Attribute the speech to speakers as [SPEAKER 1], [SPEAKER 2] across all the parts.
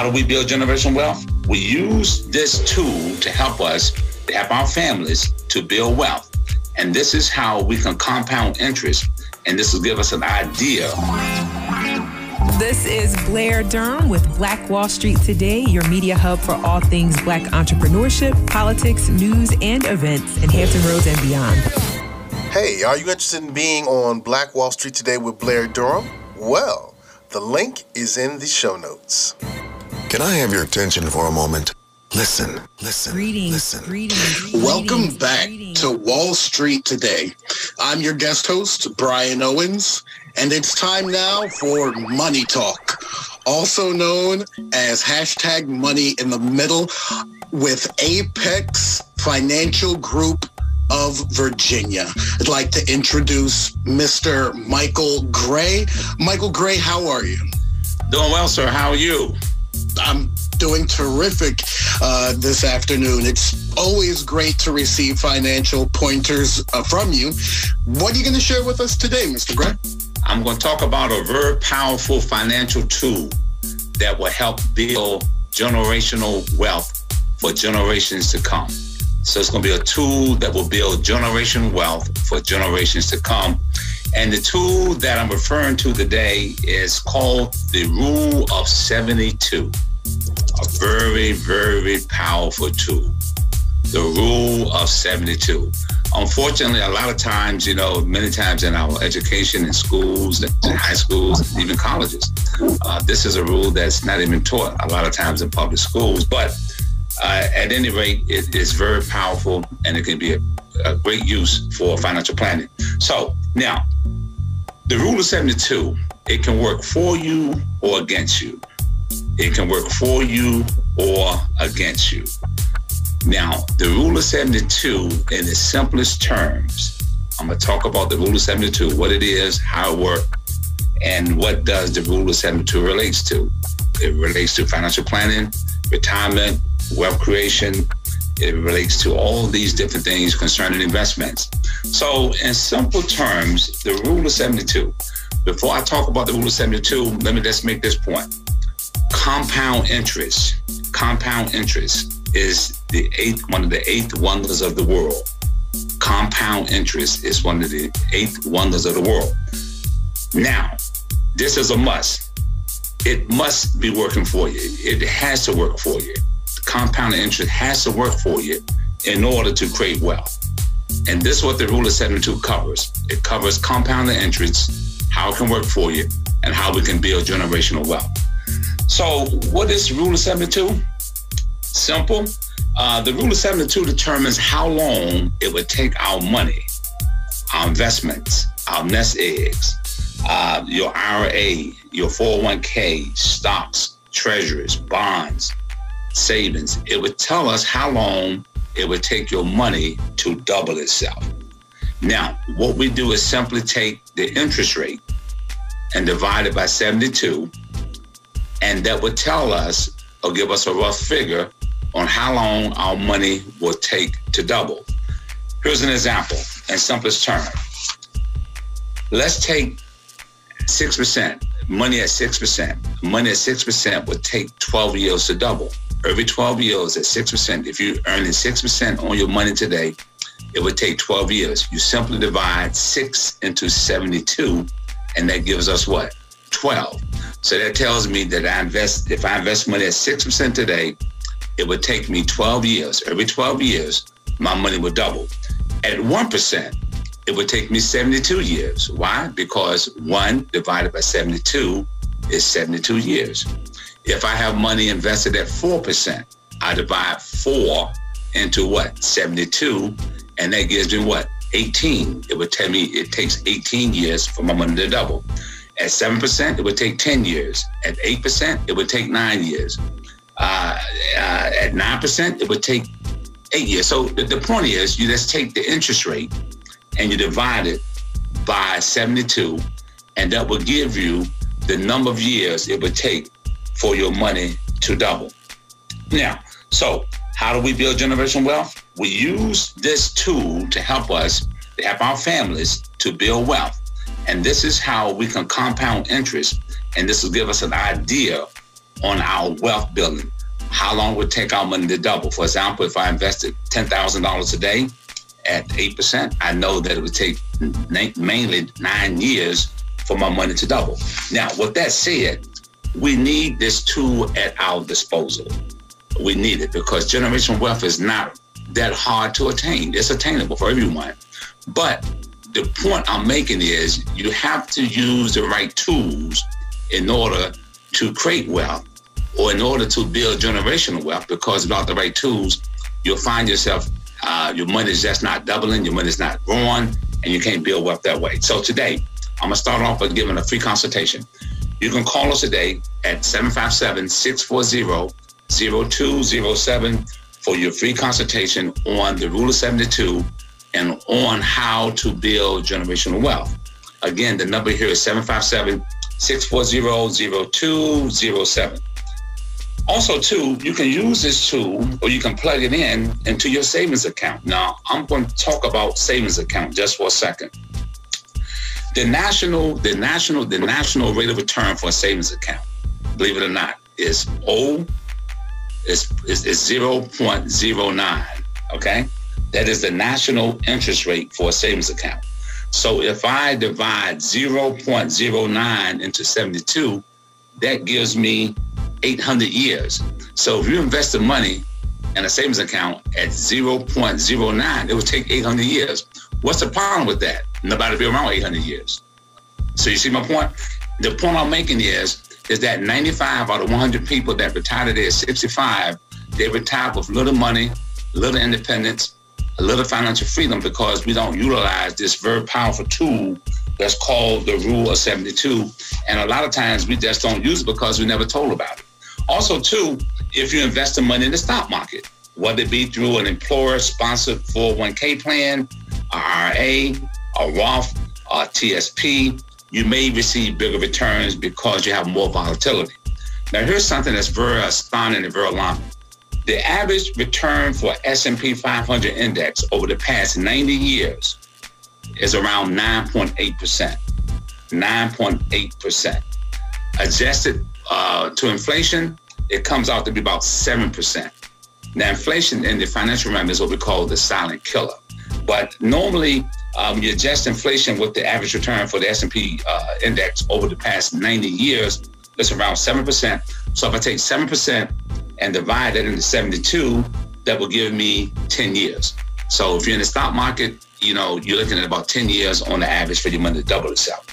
[SPEAKER 1] How do we build generational wealth? We use this tool to help us, to help our families to build wealth. And this is how we can compound interest. And this will give us an idea.
[SPEAKER 2] This is Blair Durham with Black Wall Street Today, your media hub for all things black entrepreneurship, politics, news, and events in Hampton Roads and beyond.
[SPEAKER 3] Hey, are you interested in being on Black Wall Street Today with Blair Durham? Well, the link is in the show notes.
[SPEAKER 4] Can I have your attention for a moment? Listen, listen,
[SPEAKER 2] Greetings,
[SPEAKER 4] listen.
[SPEAKER 2] greetings,
[SPEAKER 5] Welcome
[SPEAKER 2] greetings,
[SPEAKER 5] back
[SPEAKER 2] greetings.
[SPEAKER 5] to Wall Street today. I'm your guest host, Brian Owens, and it's time now for Money Talk, also known as hashtag Money in the Middle with Apex Financial Group of Virginia. I'd like to introduce Mr. Michael Gray. Michael Gray, how are you?
[SPEAKER 1] Doing well, sir. How are you?
[SPEAKER 5] I'm doing terrific uh, this afternoon. It's always great to receive financial pointers uh, from you. What are you going to share with us today, Mr. Gray?
[SPEAKER 1] I'm going to talk about a very powerful financial tool that will help build generational wealth for generations to come. So it's going to be a tool that will build generational wealth for generations to come. And the tool that I'm referring to today is called the Rule of 72. A very, very powerful tool. The Rule of 72. Unfortunately, a lot of times, you know, many times in our education in schools, in high schools, even colleges, uh, this is a rule that's not even taught a lot of times in public schools. But uh, at any rate, it is very powerful and it can be a, a great use for financial planning. So now, the rule of 72, it can work for you or against you. It can work for you or against you. Now, the rule of 72, in the simplest terms, I'm going to talk about the rule of 72, what it is, how it works, and what does the rule of 72 relates to. It relates to financial planning, retirement, wealth creation. It relates to all these different things concerning investments. So, in simple terms, the rule of 72. Before I talk about the rule of 72, let me just make this point. Compound interest, compound interest is the eighth, one of the eighth wonders of the world. Compound interest is one of the eighth wonders of the world. Now, this is a must. It must be working for you. It has to work for you. Compound interest has to work for you in order to create wealth. And this is what the rule of 72 covers. It covers compound interest, how it can work for you, and how we can build generational wealth. So, what is rule of 72? Simple. Uh, the rule of 72 determines how long it would take our money, our investments, our nest eggs, uh, your IRA, your 401k, stocks, treasuries, bonds, savings. It would tell us how long it would take your money to double itself. Now, what we do is simply take the interest rate and divide it by 72, and that would tell us or give us a rough figure on how long our money will take to double. Here's an example in simplest terms. Let's take 6%, money at 6%. Money at 6% would take 12 years to double. Every 12 years at 6%, if you're earning 6% on your money today, it would take 12 years. You simply divide 6 into 72, and that gives us what? 12. So that tells me that I invest, if I invest money at 6% today, it would take me 12 years. Every 12 years, my money would double. At 1%, it would take me 72 years. Why? Because 1 divided by 72 is 72 years. If I have money invested at 4%, I divide 4 into what? 72, and that gives me what? 18. It would tell me it takes 18 years for my money to double. At 7%, it would take 10 years. At 8%, it would take 9 years. Uh, uh, at 9%, it would take 8 years. So the, the point is, you just take the interest rate and you divide it by 72, and that will give you the number of years it would take for your money to double. Now, so how do we build generational wealth? We use this tool to help us, to help our families to build wealth. And this is how we can compound interest. And this will give us an idea on our wealth building. How long would it take our money to double? For example, if I invested $10,000 a day at 8%, I know that it would take mainly nine years for my money to double. Now, with that said, we need this tool at our disposal. We need it because generational wealth is not that hard to attain. It's attainable for everyone. But the point I'm making is you have to use the right tools in order to create wealth or in order to build generational wealth because without the right tools, you'll find yourself, uh, your money is just not doubling, your money is not growing, and you can't build wealth that way. So today, I'm to start off by giving a free consultation. You can call us today at 757 640 0207 for your free consultation on the Rule of 72 and on how to build generational wealth. Again, the number here is 757 640 0207. Also, too, you can use this tool or you can plug it in into your savings account. Now, I'm going to talk about savings account just for a second. The national, the national, the national rate of return for a savings account, believe it or not, is O is, is, is 0.09. Okay. That is the national interest rate for a savings account. So if I divide 0.09 into 72, that gives me 800 years. So if you invest the money in a savings account at 0.09, it would take 800 years. What's the problem with that? Nobody be around 800 years. So you see my point? The point I'm making is, is that 95 out of 100 people that retired at 65, they retired with little money, little independence, a little financial freedom because we don't utilize this very powerful tool that's called the Rule of 72. And a lot of times we just don't use it because we never told about it. Also, too, if you invest the money in the stock market, whether it be through an employer-sponsored 401k plan, IRA, a Roth, a TSP, you may receive bigger returns because you have more volatility. Now, here's something that's very astounding and very alarming. The average return for S&P 500 index over the past 90 years is around 9.8%. 9.8%. Adjusted uh, to inflation, it comes out to be about 7%. Now, inflation in the financial realm is what we call the silent killer. But normally, um, you adjust inflation with the average return for the S&P uh, index over the past 90 years, it's around 7%. So if I take 7% and divide that into 72, that will give me 10 years. So if you're in the stock market, you know, you're looking at about 10 years on the average for your money to double itself.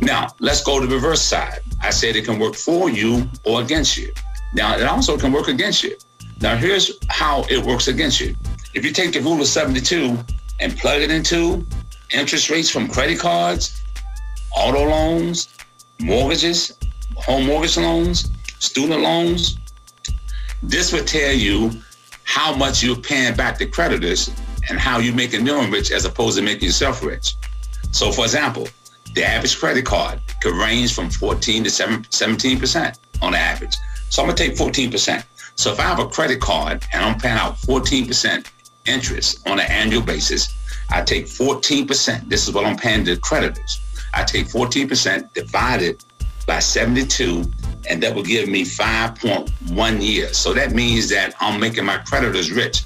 [SPEAKER 1] Now, let's go to the reverse side. I said it can work for you or against you. Now, it also can work against you. Now, here's how it works against you. If you take the rule of 72 and plug it into interest rates from credit cards, auto loans, mortgages, home mortgage loans, student loans, this would tell you how much you're paying back to creditors and how you're making them rich as opposed to making yourself rich. So, for example, the average credit card could range from 14 to 17% on average. So I'm gonna take 14%. So if I have a credit card and I'm paying out 14% interest on an annual basis, I take 14%. This is what I'm paying to creditors. I take 14% divided by 72 and that will give me 5.1 years. So that means that I'm making my creditors rich.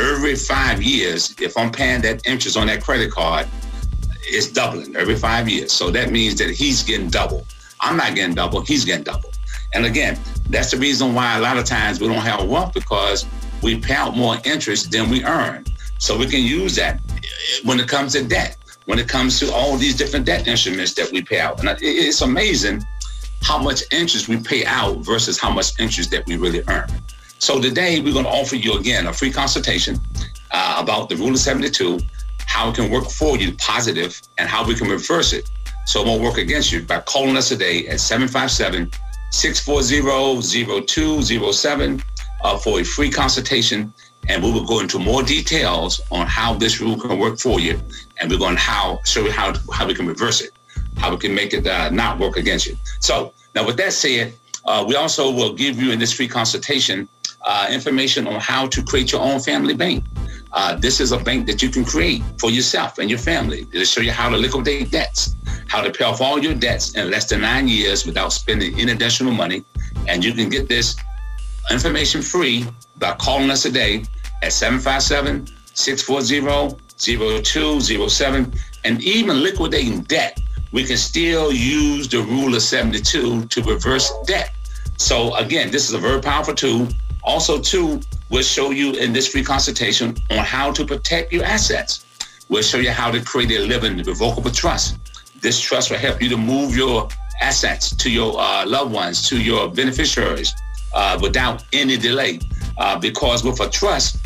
[SPEAKER 1] Every five years, if I'm paying that interest on that credit card, it's doubling every five years. So that means that he's getting double. I'm not getting double, he's getting double. And again, that's the reason why a lot of times we don't have wealth because we pay out more interest than we earn. So we can use that when it comes to debt, when it comes to all these different debt instruments that we pay out. And it's amazing how much interest we pay out versus how much interest that we really earn. So today we're going to offer you again a free consultation uh, about the rule of 72, how it can work for you positive and how we can reverse it so it won't work against you by calling us today at 757 640 0207 uh, for a free consultation. And we will go into more details on how this rule can work for you. And we're going to how, show you how, how we can reverse it how we can make it uh, not work against you. So now with that said, uh, we also will give you in this free consultation uh, information on how to create your own family bank. Uh, this is a bank that you can create for yourself and your family. It'll show you how to liquidate debts, how to pay off all your debts in less than nine years without spending any additional money, And you can get this information free by calling us today at 757 640 0207. And even liquidating debt, we can still use the rule of 72 to reverse debt. So, again, this is a very powerful tool. Also, too, we'll show you in this free consultation on how to protect your assets. We'll show you how to create a living revocable trust. This trust will help you to move your assets to your uh, loved ones, to your beneficiaries, uh, without any delay. Uh, because with a trust,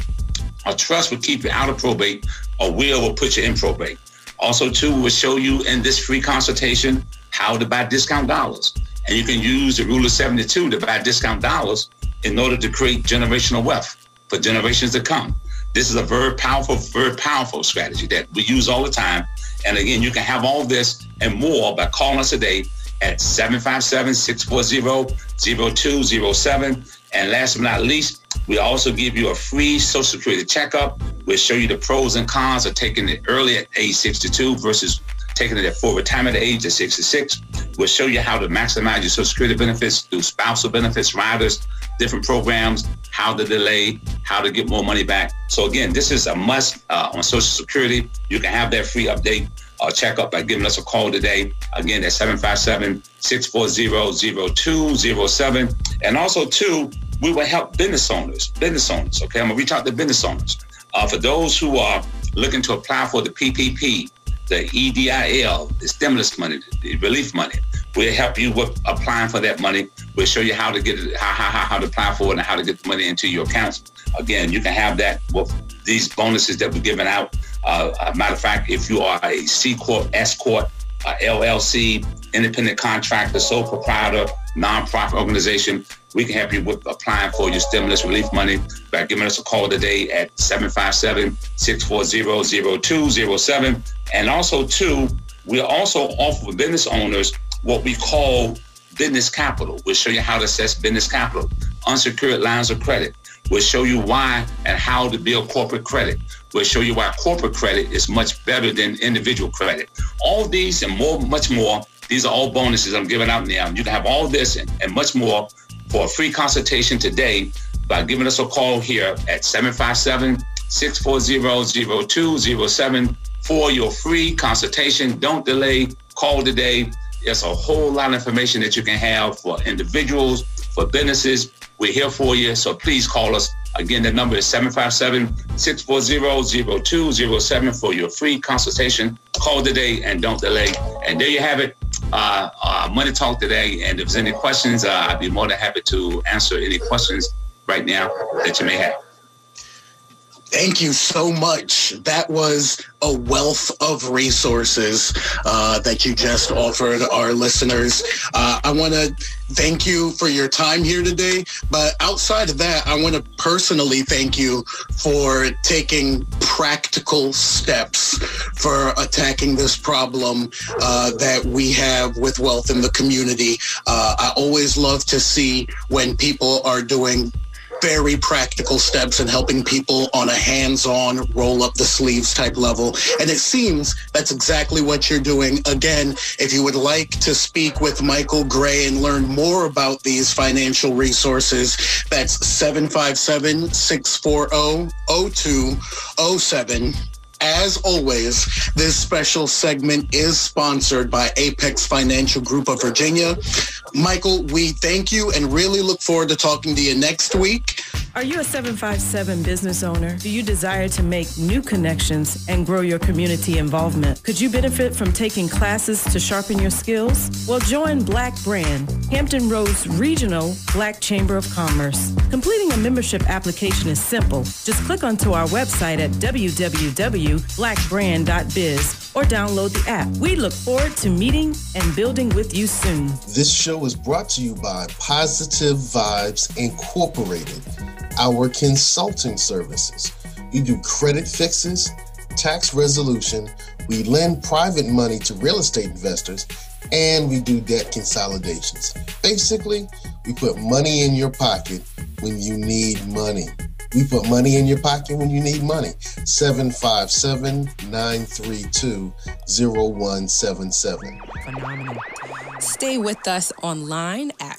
[SPEAKER 1] a trust will keep you out of probate, a will will put you in probate. Also, too, we'll show you in this free consultation how to buy discount dollars. And you can use the rule of 72 to buy discount dollars in order to create generational wealth for generations to come. This is a very powerful, very powerful strategy that we use all the time. And again, you can have all this and more by calling us today at 757-640-0207. And last but not least, we also give you a free Social Security checkup. We'll show you the pros and cons of taking it early at age 62 versus taking it at full retirement age at 66. We'll show you how to maximize your Social Security benefits through spousal benefits, riders, different programs, how to delay, how to get more money back. So again, this is a must uh, on Social Security. You can have that free update or checkup by giving us a call today. Again, at 757-640-0207. And also, too, we will help business owners, business owners, okay? I'm gonna reach out to business owners. Uh, for those who are looking to apply for the PPP, the EIDL, the stimulus money, the relief money. We'll help you with applying for that money. We'll show you how to get it, how, how, how to apply for it and how to get the money into your accounts. Again, you can have that with these bonuses that we're giving out. Uh, a matter of fact, if you are a C Corp, S Corp, uh, LLC, independent contractor, sole proprietor, nonprofit organization, we can help you with applying for your stimulus relief money by giving us a call today at 757-640-0207. And also, too, we also offer business owners what we call business capital. We'll show you how to assess business capital, unsecured lines of credit. We'll show you why and how to build corporate credit. We'll show you why corporate credit is much better than individual credit. All these and more, much more, these are all bonuses I'm giving out now. You can have all this and, and much more for a free consultation today by giving us a call here at 757 640 0207 for your free consultation. Don't delay, call today. There's a whole lot of information that you can have for individuals, for businesses. We're here for you, so please call us. Again, the number is 757-640-0207 for your free consultation. Call today and don't delay. And there you have it. Uh, uh, Money Talk today. And if there's any questions, uh, I'd be more than happy to answer any questions right now that you may have.
[SPEAKER 5] Thank you so much. That was a wealth of resources uh, that you just offered our listeners. Uh, I want to thank you for your time here today. But outside of that, I want to personally thank you for taking practical steps for attacking this problem uh, that we have with wealth in the community. Uh, I always love to see when people are doing very practical steps in helping people on a hands-on roll up the sleeves type level. And it seems that's exactly what you're doing. Again if you would like to speak with michael gray and learn more about these financial resources that's 757-640-0207 as always, this special segment is sponsored by Apex Financial Group of Virginia. Michael, we thank you and really look forward to talking to you next week.
[SPEAKER 2] Are you a 757 business owner? Do you desire to make new connections and grow your community involvement? Could you benefit from taking classes to sharpen your skills? Well, join Black Brand, Hampton Roads Regional Black Chamber of Commerce. Completing a membership application is simple. Just click onto our website at www.blackbrand.biz or download the app. We look forward to meeting and building with you soon.
[SPEAKER 3] This show is brought to you by Positive Vibes Incorporated our consulting services. We do credit fixes, tax resolution, we lend private money to real estate investors, and we do debt consolidations. Basically, we put money in your pocket when you need money. We put money in your pocket when you need money. 757 932 0177.
[SPEAKER 2] Phenomenal. Stay with us online at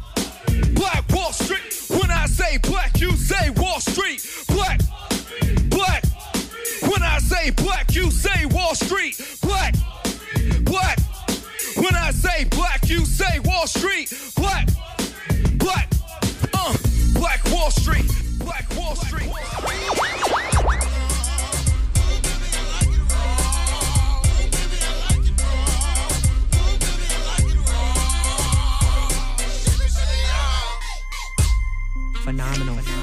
[SPEAKER 6] Wall Street. Black. Black. When I say black, you say Wall Street. Black. Black. Uh, Black Wall Street. Black Wall Street. Phenomenal. Phenomenal.